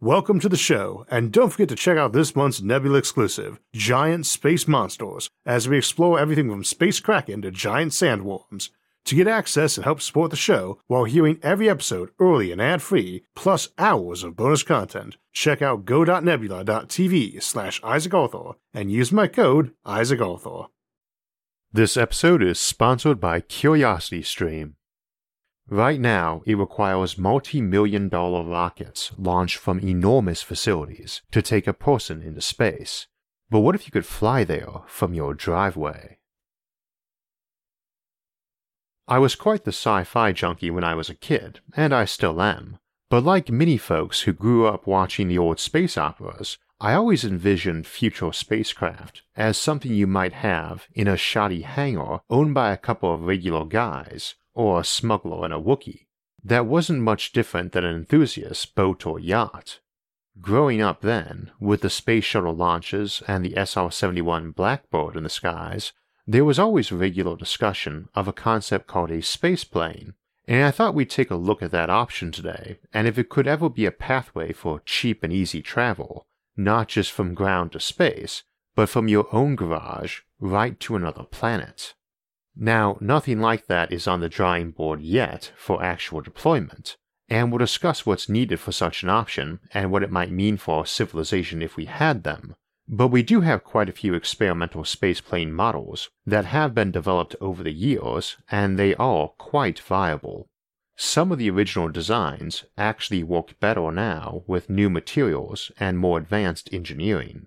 Welcome to the show, and don't forget to check out this month's Nebula exclusive, Giant Space Monsters, as we explore everything from space kraken to giant sandworms. To get access and help support the show while hearing every episode early and ad-free, plus hours of bonus content, check out go.nebula.tv slash Isaac Arthur and use my code Isaac Arthur. This episode is sponsored by CuriosityStream. Right now, it requires multi million dollar rockets launched from enormous facilities to take a person into space. But what if you could fly there from your driveway? I was quite the sci fi junkie when I was a kid, and I still am. But like many folks who grew up watching the old space operas, I always envisioned future spacecraft as something you might have in a shoddy hangar owned by a couple of regular guys or a smuggler and a Wookiee. That wasn't much different than an enthusiast's boat or yacht. Growing up then, with the space shuttle launches and the SR 71 Blackbird in the skies, there was always regular discussion of a concept called a space plane, and I thought we'd take a look at that option today and if it could ever be a pathway for cheap and easy travel, not just from ground to space, but from your own garage right to another planet. Now, nothing like that is on the drawing board yet for actual deployment, and we'll discuss what's needed for such an option and what it might mean for our civilization if we had them. But we do have quite a few experimental spaceplane models that have been developed over the years, and they are quite viable. Some of the original designs actually work better now with new materials and more advanced engineering.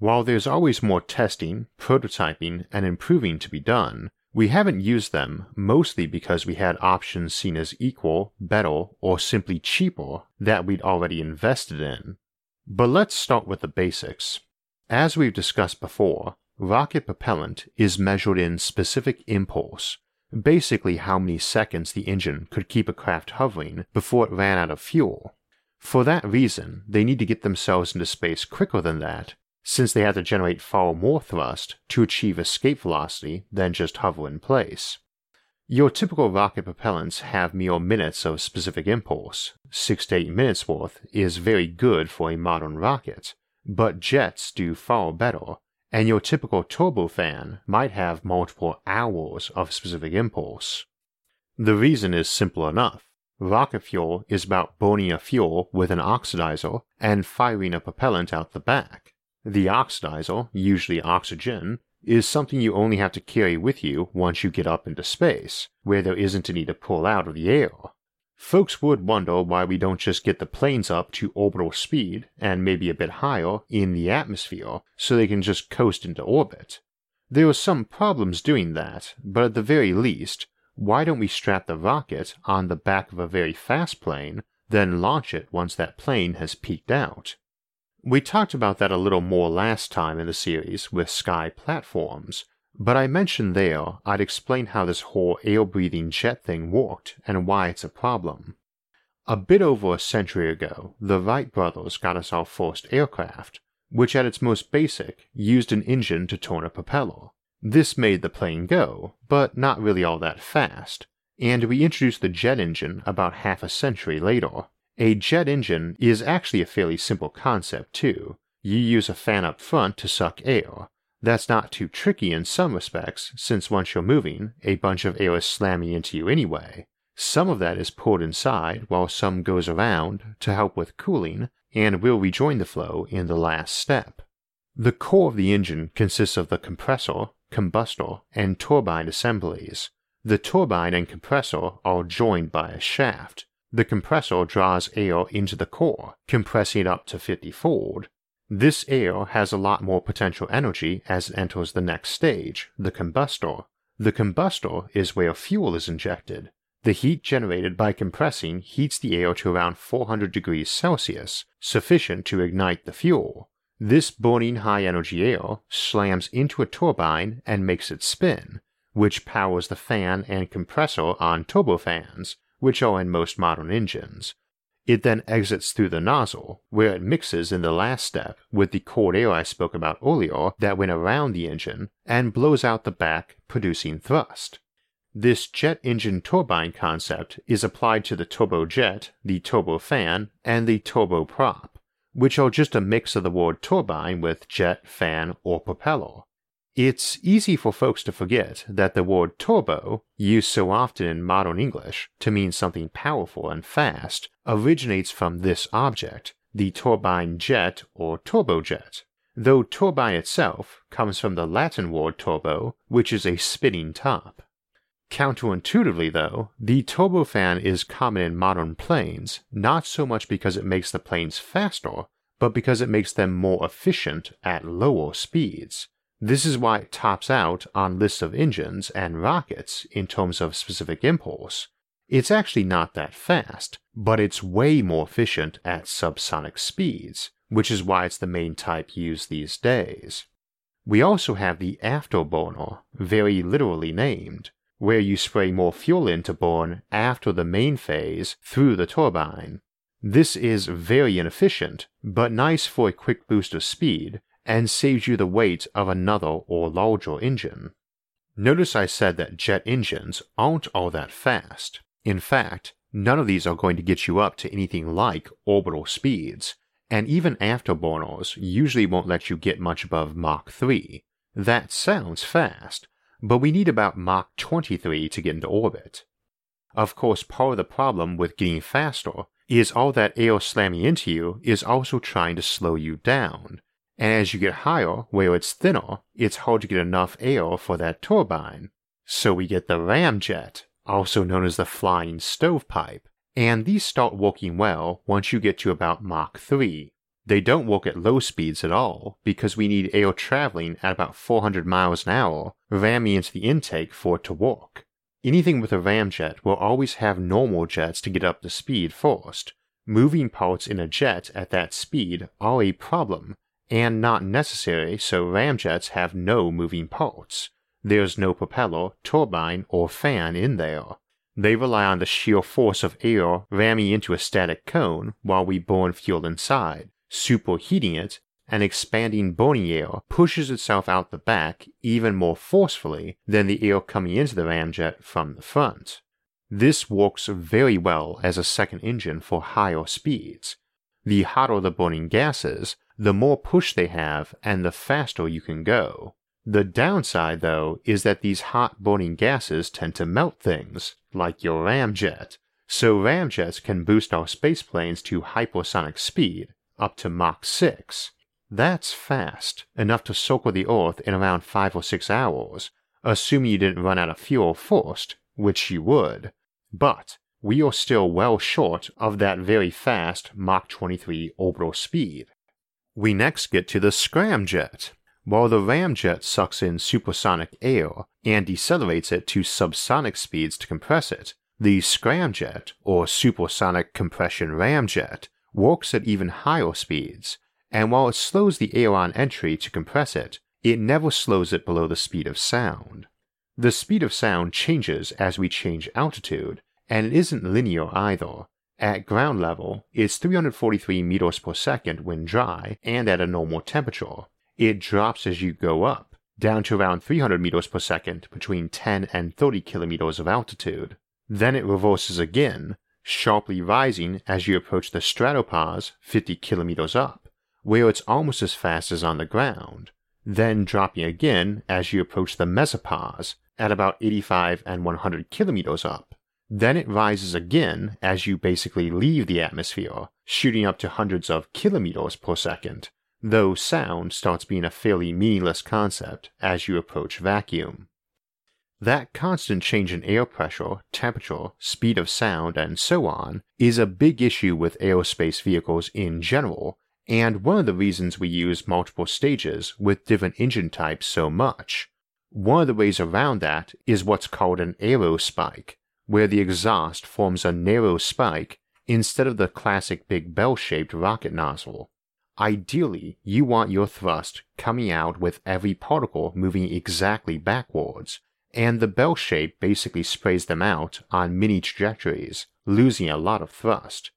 While there's always more testing, prototyping, and improving to be done, we haven't used them mostly because we had options seen as equal, better, or simply cheaper that we'd already invested in. But let's start with the basics. As we've discussed before, rocket propellant is measured in specific impulse, basically how many seconds the engine could keep a craft hovering before it ran out of fuel. For that reason, they need to get themselves into space quicker than that since they have to generate far more thrust to achieve escape velocity than just hover in place. Your typical rocket propellants have mere minutes of specific impulse. 6 to 8 minutes worth is very good for a modern rocket, but jets do far better, and your typical turbofan might have multiple hours of specific impulse. The reason is simple enough. Rocket fuel is about burning a fuel with an oxidizer and firing a propellant out the back. The oxidizer, usually oxygen, is something you only have to carry with you once you get up into space, where there isn't any to pull out of the air. Folks would wonder why we don't just get the planes up to orbital speed, and maybe a bit higher, in the atmosphere, so they can just coast into orbit. There are some problems doing that, but at the very least, why don't we strap the rocket on the back of a very fast plane, then launch it once that plane has peaked out? We talked about that a little more last time in the series with sky platforms, but I mentioned there I'd explain how this whole air breathing jet thing worked and why it's a problem. A bit over a century ago, the Wright brothers got us our first aircraft, which at its most basic used an engine to turn a propeller. This made the plane go, but not really all that fast, and we introduced the jet engine about half a century later. A jet engine is actually a fairly simple concept, too. You use a fan up front to suck air. That's not too tricky in some respects, since once you're moving, a bunch of air is slamming into you anyway. Some of that is poured inside, while some goes around to help with cooling, and will rejoin the flow in the last step. The core of the engine consists of the compressor, combustor, and turbine assemblies. The turbine and compressor are joined by a shaft. The compressor draws air into the core, compressing it up to 50 fold. This air has a lot more potential energy as it enters the next stage, the combustor. The combustor is where fuel is injected. The heat generated by compressing heats the air to around 400 degrees Celsius, sufficient to ignite the fuel. This burning high energy air slams into a turbine and makes it spin, which powers the fan and compressor on turbofans, which are in most modern engines. It then exits through the nozzle, where it mixes in the last step with the cold air I spoke about earlier that went around the engine and blows out the back, producing thrust. This jet engine turbine concept is applied to the turbojet, the turbofan, and the turboprop. which are just a mix of the word turbine with jet, fan, or propeller. It's easy for folks to forget that the word turbo, used so often in modern English to mean something powerful and fast, originates from this object, the turbine jet or turbojet, though turbine itself comes from the Latin word turbo, which is a spinning top. Counterintuitively, though, the turbofan is common in modern planes not so much because it makes the planes faster, but because it makes them more efficient at lower speeds. This is why it tops out on lists of engines and rockets in terms of specific impulse. It's actually not that fast, but it's way more efficient at subsonic speeds, which is why it's the main type used these days. We also have the afterburner, very literally named, where you spray more fuel in to burn after the main phase through the turbine. This is very inefficient, but nice for a quick boost of speed and saves you the weight of another or larger engine. Notice I said that jet engines aren't all that fast. In fact, none of these are going to get you up to anything like orbital speeds, and even afterburners usually won't let you get much above Mach 3. That sounds fast, but we need about Mach 23 to get into orbit. Of course, part of the problem with getting faster is all that air slamming into you is also trying to slow you down. And as you get higher, where it's thinner, it's hard to get enough air for that turbine. So we get the ramjet, also known as the flying stovepipe, and these start working well once you get to about Mach 3. They don't work at low speeds at all because we need air traveling at about 400 miles an hour ramming into the intake for it to work. Anything with a ramjet will always have normal jets to get up to speed first. Moving parts in a jet at that speed are a problem, and not necessary, so ramjets have no moving parts. There's no propeller, turbine, or fan in there. They rely on the sheer force of air ramming into a static cone while we burn fuel inside, superheating it, and expanding burning air pushes itself out the back even more forcefully than the air coming into the ramjet from the front. This works very well as a second engine for higher speeds. The hotter the burning gases, the more push they have and the faster you can go. The downside, though, is that these hot burning gases tend to melt things, like your ramjet, so ramjets can boost our spaceplanes to hypersonic speed, up to Mach 6. That's fast, enough to circle the Earth in around 5 or 6 hours, assuming you didn't run out of fuel first, which you would. But we are still well short of that very fast Mach 23 orbital speed. We next get to the scramjet. While the ramjet sucks in supersonic air and decelerates it to subsonic speeds to compress it, the scramjet, or supersonic compression ramjet, works at even higher speeds, and while it slows the air on entry to compress it, it never slows it below the speed of sound. The speed of sound changes as we change altitude, and it isn't linear either. At ground level, it's 343 meters per second when dry and at a normal temperature. It drops as you go up, down to around 300 meters per second between 10 and 30 kilometers of altitude. Then it reverses again, sharply rising as you approach the stratopause 50 kilometers up, where it's almost as fast as on the ground, then dropping again as you approach the mesopause at about 85 and 100 kilometers up. Then it rises again as you basically leave the atmosphere, shooting up to hundreds of kilometers per second, though sound starts being a fairly meaningless concept as you approach vacuum. That constant change in air pressure, temperature, speed of sound, and so on is a big issue with aerospace vehicles in general, and one of the reasons we use multiple stages with different engine types so much. One of the ways around that is what's called an aerospike, where the exhaust forms a narrow spike instead of the classic big bell shaped rocket nozzle. Ideally, you want your thrust coming out with every particle moving exactly backwards, and the bell shape basically sprays them out on mini trajectories, losing a lot of thrust.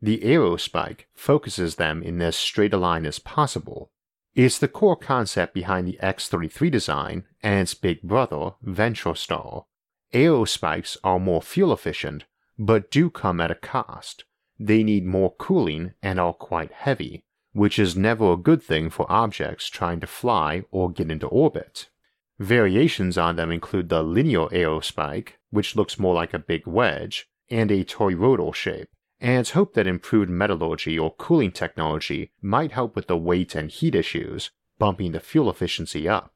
The aerospike focuses them in as straight a line as possible. It's the core concept behind the X-33 design and its big brother, Venturestar. Aerospikes are more fuel efficient, but do come at a cost. They need more cooling and are quite heavy, which is never a good thing for objects trying to fly or get into orbit. Variations on them include the linear aerospike, which looks more like a big wedge, and a toroidal shape, and it's hoped that improved metallurgy or cooling technology might help with the weight and heat issues, bumping the fuel efficiency up.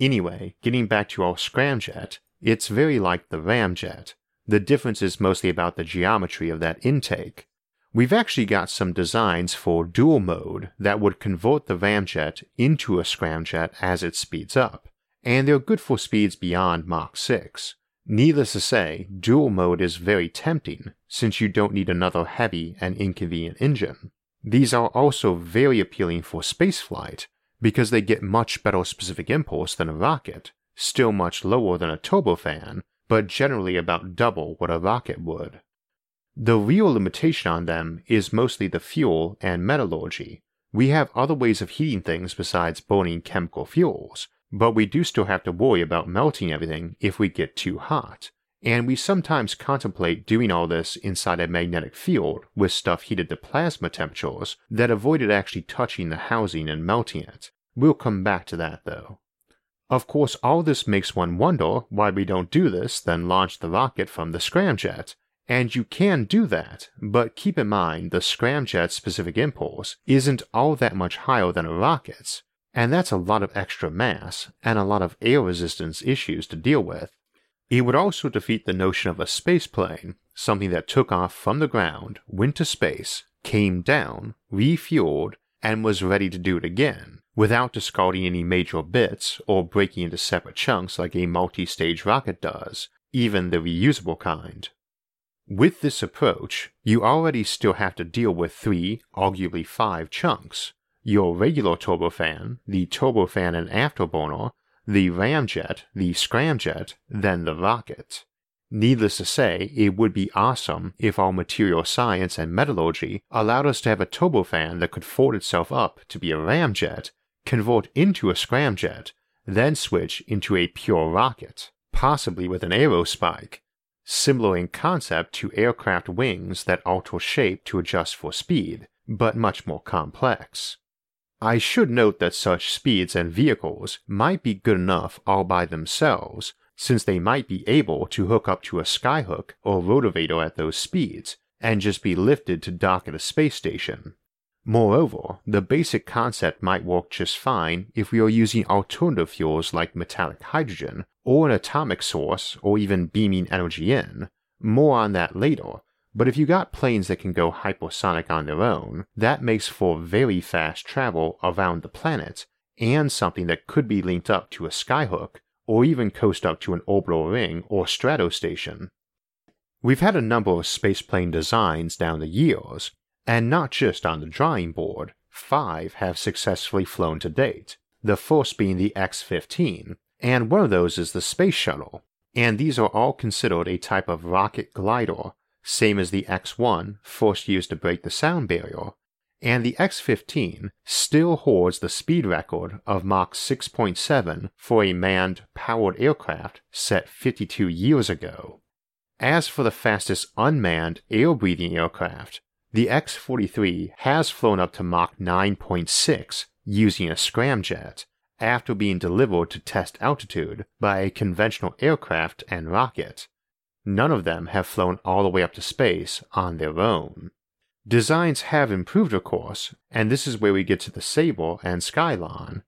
Anyway, getting back to our scramjet, it's very like the ramjet. The difference is mostly about the geometry of that intake. We've actually got some designs for dual mode that would convert the ramjet into a scramjet as it speeds up, and they're good for speeds beyond Mach 6. Needless to say, dual mode is very tempting since you don't need another heavy and inconvenient engine. These are also very appealing for spaceflight because they get much better specific impulse than a rocket, still much lower than a turbofan, but generally about double what a rocket would. The real limitation on them is mostly the fuel and metallurgy. We have other ways of heating things besides burning chemical fuels, but we do still have to worry about melting everything if we get too hot. And we sometimes contemplate doing all this inside a magnetic field with stuff heated to plasma temperatures that avoided actually touching the housing and melting it. We'll come back to that though. Of course, all this makes one wonder why we don't do this, then launch the rocket from the scramjet. And you can do that, but keep in mind the scramjet's specific impulse isn't all that much higher than a rocket's, and that's a lot of extra mass and a lot of air resistance issues to deal with. It would also defeat the notion of a spaceplane, something that took off from the ground, went to space, came down, refueled, and was ready to do it again, without discarding any major bits or breaking into separate chunks like a multi stage rocket does, even the reusable kind. With this approach, you already still have to deal with three, arguably five chunks, your regular turbofan, the turbofan and afterburner, the ramjet, the scramjet, then the rocket. Needless to say, it would be awesome if our material science and metallurgy allowed us to have a turbofan that could fold itself up to be a ramjet, convert into a scramjet, then switch into a pure rocket, possibly with an aerospike, similar in concept to aircraft wings that alter shape to adjust for speed, but much more complex. I should note that such speeds and vehicles might be good enough all by themselves, since they might be able to hook up to a skyhook or rotovator at those speeds and just be lifted to dock at a space station. Moreover, the basic concept might work just fine if we are using alternative fuels like metallic hydrogen, or an atomic source, or even beaming energy in. More on that later, but if you got planes that can go hypersonic on their own, that makes for very fast travel around the planet, and something that could be linked up to a skyhook, or even coast up to an orbital ring or stratostation. We've had a number of spaceplane designs down the years, and not just on the drawing board, five have successfully flown to date, the first being the X 15, and one of those is the Space Shuttle, and these are all considered a type of rocket glider same as the X1, first used to break the sound barrier, and the X15 still holds the speed record of Mach 6.7 for a manned, powered aircraft set 52 years ago. As for the fastest unmanned, air breathing aircraft, the X 43 has flown up to Mach 9.6 using a scramjet after being delivered to test altitude by a conventional aircraft and rocket, None of them have flown all the way up to space on their own. Designs have improved, of course, and this is where we get to the Sabre and Skylon.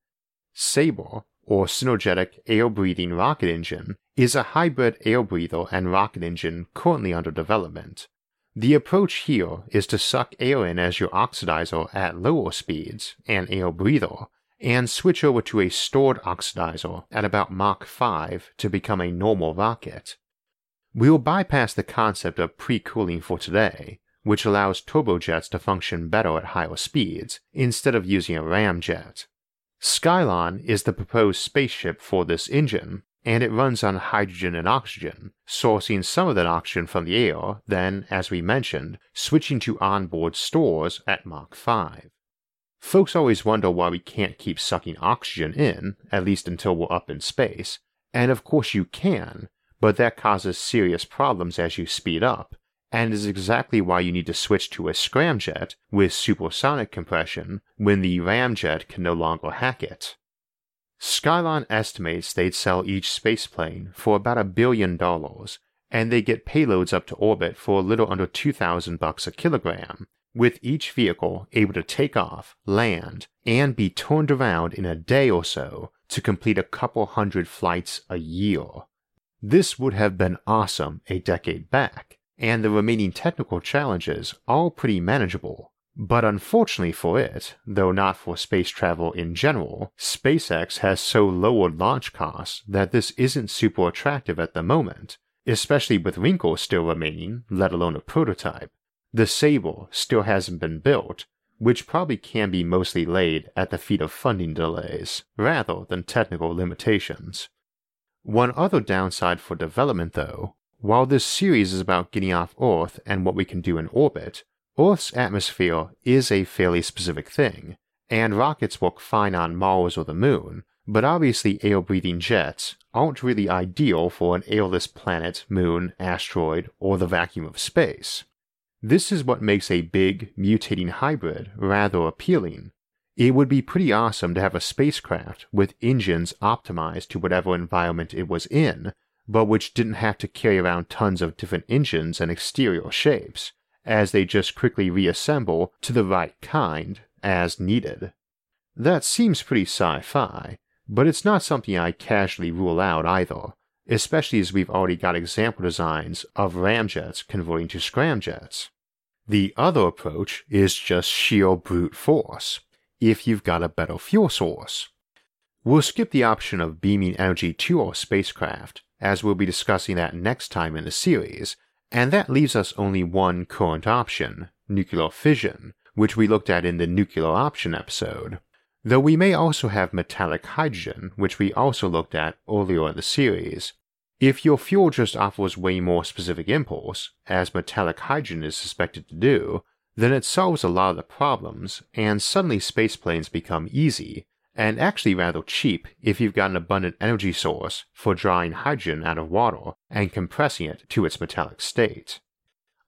Sabre, or Synergetic Air Breathing Rocket Engine, is a hybrid air breather and rocket engine currently under development. The approach here is to suck air in as your oxidizer at lower speeds, an air breather, and switch over to a stored oxidizer at about Mach 5 to become a normal rocket. We will bypass the concept of pre-cooling for today, which allows turbojets to function better at higher speeds instead of using a ramjet. Skylon is the proposed spaceship for this engine, and it runs on hydrogen and oxygen, sourcing some of that oxygen from the air, then, as we mentioned, switching to onboard stores at Mach 5. Folks always wonder why we can't keep sucking oxygen in, at least until we're up in space, and of course you can, but that causes serious problems as you speed up, and is exactly why you need to switch to a scramjet with supersonic compression when the ramjet can no longer hack it. Skylon estimates they'd sell each spaceplane for about a billion dollars, and they get payloads up to orbit for a little under 2,000 bucks a kilogram, with each vehicle able to take off, land, and be turned around in a day or so to complete a couple hundred flights a year. This would have been awesome a decade back, and the remaining technical challenges all pretty manageable. But unfortunately for it, though not for space travel in general, SpaceX has so lowered launch costs that this isn't super attractive at the moment, especially with wrinkles still remaining, let alone a prototype. The Sabre still hasn't been built, which probably can be mostly laid at the feet of funding delays, rather than technical limitations. One other downside for development, though, while this series is about getting off Earth and what we can do in orbit, Earth's atmosphere is a fairly specific thing, and rockets work fine on Mars or the Moon, but obviously air breathing jets aren't really ideal for an airless planet, moon, asteroid, or the vacuum of space. This is what makes a big, mutating hybrid rather appealing. It would be pretty awesome to have a spacecraft with engines optimized to whatever environment it was in, but which didn't have to carry around tons of different engines and exterior shapes, as they just quickly reassemble to the right kind as needed. That seems pretty sci fi, but it's not something I casually rule out either, especially as we've already got example designs of ramjets converting to scramjets. The other approach is just sheer brute force, if you've got a better fuel source. We'll skip the option of beaming energy to our spacecraft, as we'll be discussing that next time in the series, and that leaves us only one current option nuclear fission, which we looked at in the nuclear option episode. Though we may also have metallic hydrogen, which we also looked at earlier in the series, if your fuel just offers way more specific impulse, as metallic hydrogen is suspected to do, then it solves a lot of the problems, and suddenly spaceplanes become easy, and actually rather cheap if you've got an abundant energy source for drawing hydrogen out of water and compressing it to its metallic state.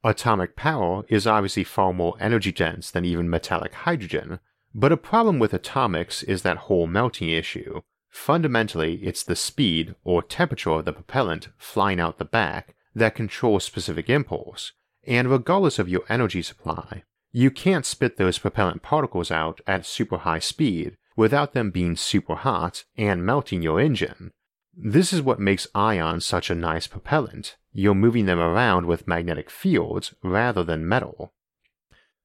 Atomic power is obviously far more energy dense than even metallic hydrogen, but a problem with atomics is that whole melting issue, Fundamentally, it's the speed or temperature of the propellant flying out the back that controls specific impulse, and regardless of your energy supply, you can't spit those propellant particles out at super high speed without them being super hot and melting your engine. This is what makes ions such a nice propellant. You're moving them around with magnetic fields rather than metal.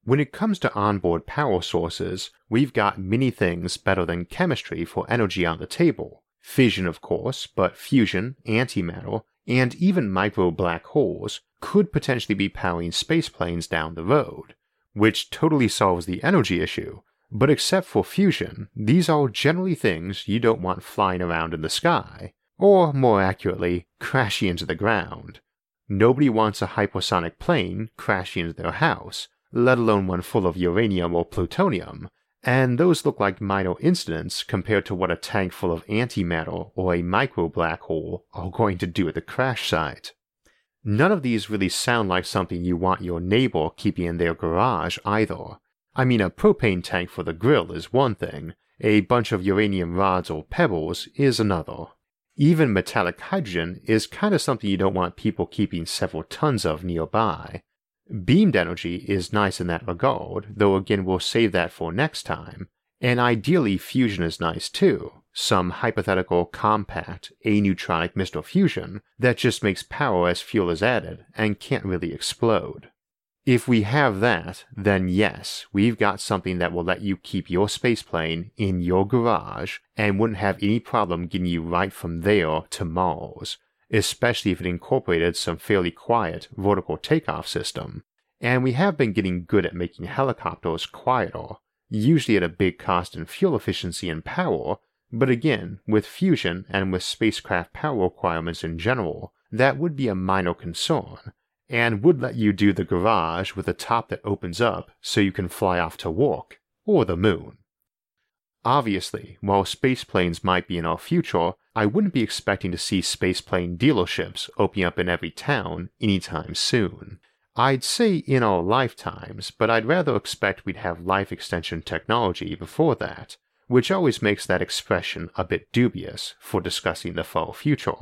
When it comes to onboard power sources, we've got many things better than chemistry for energy on the table. Fission, of course, but fusion, antimatter, and even micro black holes could potentially be powering spaceplanes down the road, which totally solves the energy issue. But except for fusion, these are generally things you don't want flying around in the sky, or more accurately, crashing into the ground. Nobody wants a hypersonic plane crashing into their house, let alone one full of uranium or plutonium, and those look like minor incidents compared to what a tank full of antimatter or a micro black hole are going to do at the crash site. None of these really sound like something you want your neighbor keeping in their garage either. I mean, a propane tank for the grill is one thing, a bunch of uranium rods or pebbles is another. Even metallic hydrogen is kind of something you don't want people keeping several tons of nearby. Beamed energy is nice in that regard, though again we'll save that for next time. And ideally, fusion is nice too. Some hypothetical compact aneutronic missile fusion that just makes power as fuel is added and can't really explode. If we have that, then yes, we've got something that will let you keep your spaceplane in your garage and wouldn't have any problem getting you right from there to Mars, especially if it incorporated some fairly quiet vertical takeoff system. And we have been getting good at making helicopters quieter, usually at a big cost in fuel efficiency and power, but again, with fusion and with spacecraft power requirements in general, that would be a minor concern, and would let you do the garage with a top that opens up so you can fly off to work, or the moon. Obviously, while spaceplanes might be in our future, I wouldn't be expecting to see spaceplane dealerships opening up in every town anytime soon. I'd say in our lifetimes, but I'd rather expect we'd have life extension technology before that, which always makes that expression a bit dubious for discussing the far future.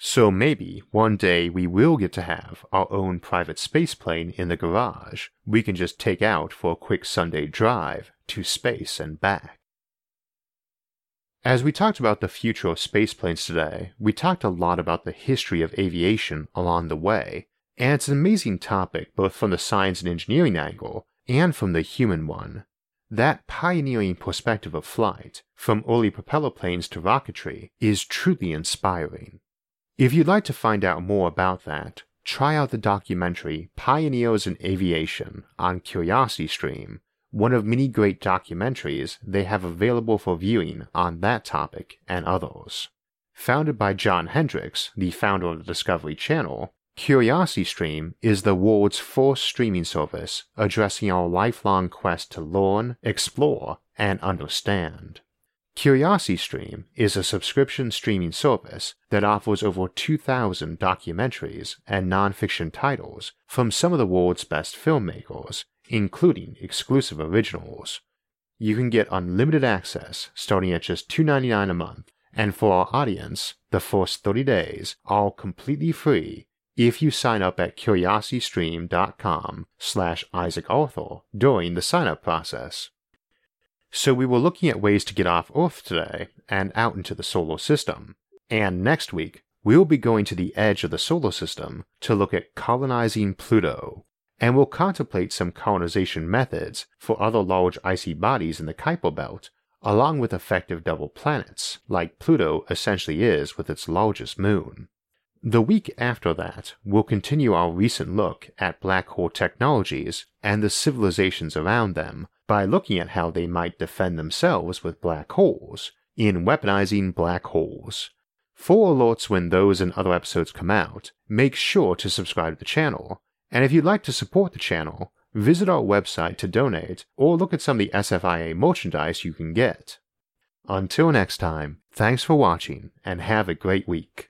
So maybe one day we will get to have our own private spaceplane in the garage we can just take out for a quick Sunday drive to space and back. As we talked about the future of spaceplanes today, we talked a lot about the history of aviation along the way, and it's an amazing topic both from the science and engineering angle and from the human one. That pioneering perspective of flight, from early propeller planes to rocketry, is truly inspiring. If you'd like to find out more about that, try out the documentary Pioneers in Aviation on CuriosityStream, one of many great documentaries they have available for viewing on that topic and others. Founded by John Hendricks, the founder of the Discovery Channel, CuriosityStream is the world's first streaming service addressing our lifelong quest to learn, explore, and understand. CuriosityStream is a subscription streaming service that offers over 2,000 documentaries and nonfiction titles from some of the world's best filmmakers, including exclusive originals. You can get unlimited access starting at just $2.99 a month, and for our audience, the first 30 days are completely free if you sign up at curiositystream.com slash Isaac Arthur during the sign-up process. So we were looking at ways to get off Earth today and out into the solar system. And next week, we'll be going to the edge of the solar system to look at colonizing Pluto. And we'll contemplate some colonization methods for other large icy bodies in the Kuiper Belt, along with effective double planets, like Pluto essentially is with its largest moon. The week after that, we'll continue our recent look at black hole technologies and the civilizations around them by looking at how they might defend themselves with black holes in weaponizing black holes. For alerts when those and other episodes come out, make sure to subscribe to the channel. And if you'd like to support the channel, visit our website to donate or look at some of the SFIA merchandise you can get. Until next time, thanks for watching and have a great week.